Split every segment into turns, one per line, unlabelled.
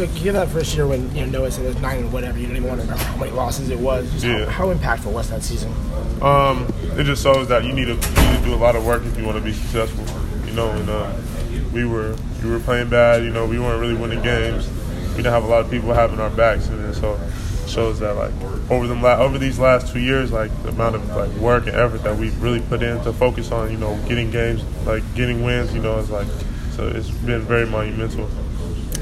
So you get that first year when you know Noah said it was nine and whatever. You don't even want to remember how many losses it was. Just
Yeah.
How, how impactful was that season?
Um, it just shows that you need to you need to do a lot of work if you want to be successful. You know, and uh, we were we were playing bad. You know, we weren't really winning games. We didn't have a lot of people having our backs, and so it shows that like over the la- over these last two years, like the amount of like work and effort that we've really put in to focus on, you know, getting games, like getting wins. You know, it's like so it's been very monumental.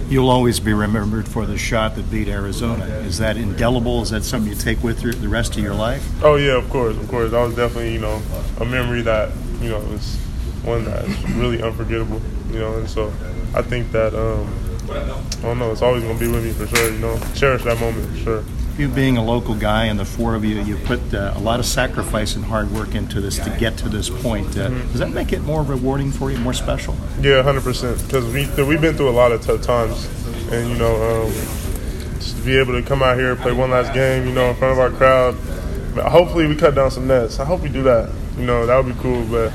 You'll always be remembered for the shot that beat Arizona. Is that indelible? Is that something you take with you the rest of your life?
Oh yeah, of course, of course. That was definitely you know a memory that you know was one that's really unforgettable. You know, and so I think that um, I don't know. It's always gonna be with me for sure. You know, cherish that moment for sure.
You being a local guy and the four of you, you put uh, a lot of sacrifice and hard work into this to get to this point. Uh, Does that make it more rewarding for you, more special?
Yeah, hundred percent. Because we we've been through a lot of tough times, and you know, um, just to be able to come out here play one last game, you know, in front of our crowd. Hopefully, we cut down some nets. I hope we do that. You know, that would be cool. But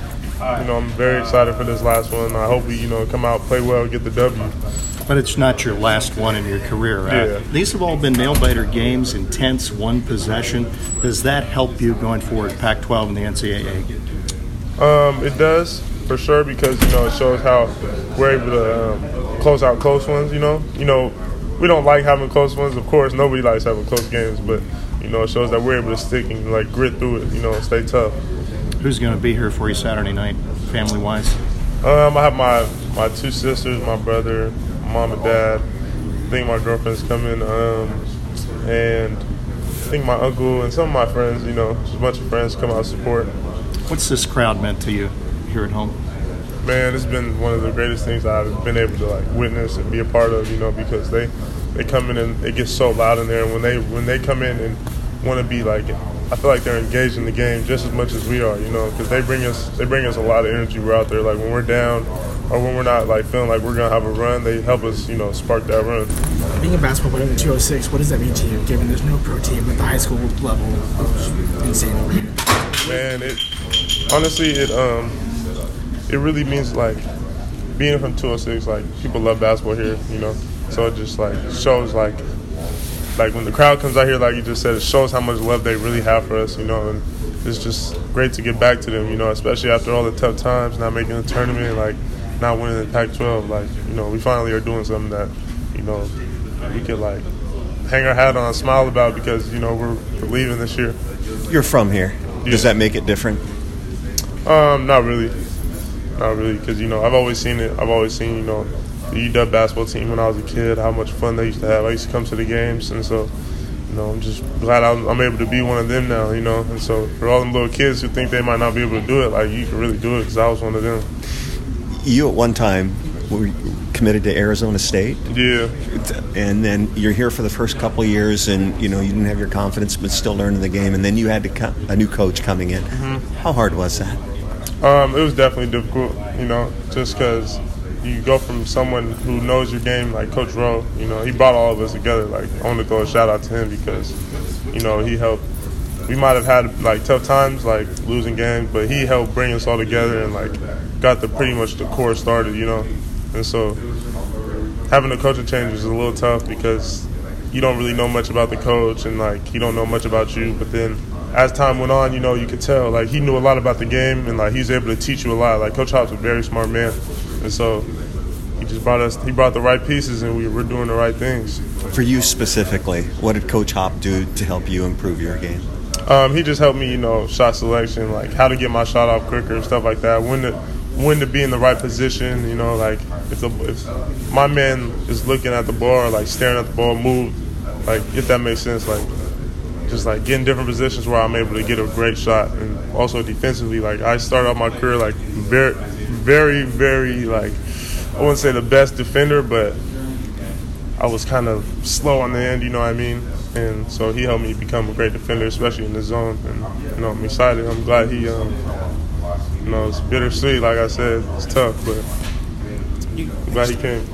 you know, I'm very excited for this last one. I hope we, you know, come out, play well, get the W.
But it's not your last one in your career. Uh,
Yeah.
These have all been nail biter games, intense, one possession. Does that help you going forward, Pac 12 and the NCAA?
Um, it does for sure because you know it shows how we're able to um, close out close ones. You know, you know, we don't like having close ones. Of course, nobody likes having close games, but you know, it shows that we're able to stick and like grit through it. You know, stay tough.
Who's going to be here for you Saturday night, family wise?
Um, I have my my two sisters, my brother, mom and dad. I think my girlfriend's coming, um, and I think my uncle and some of my friends. You know, just a bunch of friends come out to support.
What's this crowd meant to you here at home?
Man, it's been one of the greatest things I've been able to like witness and be a part of. You know, because they they come in and it gets so loud in there. And when they when they come in and want to be like, I feel like they're engaged in the game just as much as we are. You know, because they bring us they bring us a lot of energy. We're out there like when we're down or when we're not like feeling like we're gonna have a run. They help us, you know, spark that run.
Being a basketball player in the 206, what does that mean to you? Given there's no pro team at the high school level, of insane.
Man, it honestly it um it really means like being from 206. Like people love basketball here, you know. So it just like shows like like when the crowd comes out here, like you just said, it shows how much love they really have for us, you know. And it's just great to get back to them, you know, especially after all the tough times, not making the tournament, like not winning the Pac-12. Like you know, we finally are doing something that you know we could like hang our hat on, and smile about because you know we're, we're leaving this year.
You're from here. Does that make it different?
Um, not really, not really, because you know I've always seen it. I've always seen you know the UW basketball team when I was a kid, how much fun they used to have. I used to come to the games, and so you know I'm just glad I'm, I'm able to be one of them now. You know, and so for all them little kids who think they might not be able to do it, like you can really do it because I was one of them.
You at one time were committed to Arizona State,
Yeah,
and then you're here for the first couple of years, and you know you didn't have your confidence, but still learning the game, and then you had to co- a new coach coming in. How hard was that?
Um, it was definitely difficult, you know, just because you go from someone who knows your game, like Coach Rowe, you know, he brought all of us together. Like, I want to throw a shout out to him because, you know, he helped. We might have had like tough times, like losing games, but he helped bring us all together and like got the pretty much the core started, you know. And so having a coaching change was a little tough because you don't really know much about the coach and like he don't know much about you. But then as time went on, you know, you could tell like he knew a lot about the game and like he was able to teach you a lot. Like Coach Hopp's a very smart man, and so he just brought us. He brought the right pieces and we were doing the right things.
For you specifically, what did Coach Hop do to help you improve your game?
Um, he just helped me, you know, shot selection, like how to get my shot off quicker and stuff like that. When to when to be in the right position, you know, like if the if my man is looking at the ball like staring at the ball, move, like if that makes sense, like just like getting different positions where I'm able to get a great shot, and also defensively, like I started off my career like very, very, very like I wouldn't say the best defender, but I was kind of slow on the end, you know what I mean? And so he helped me become a great defender, especially in the zone. And you know, I'm excited. I'm glad he, um, you know, it's bittersweet. Like I said, it's tough, but I'm glad he came.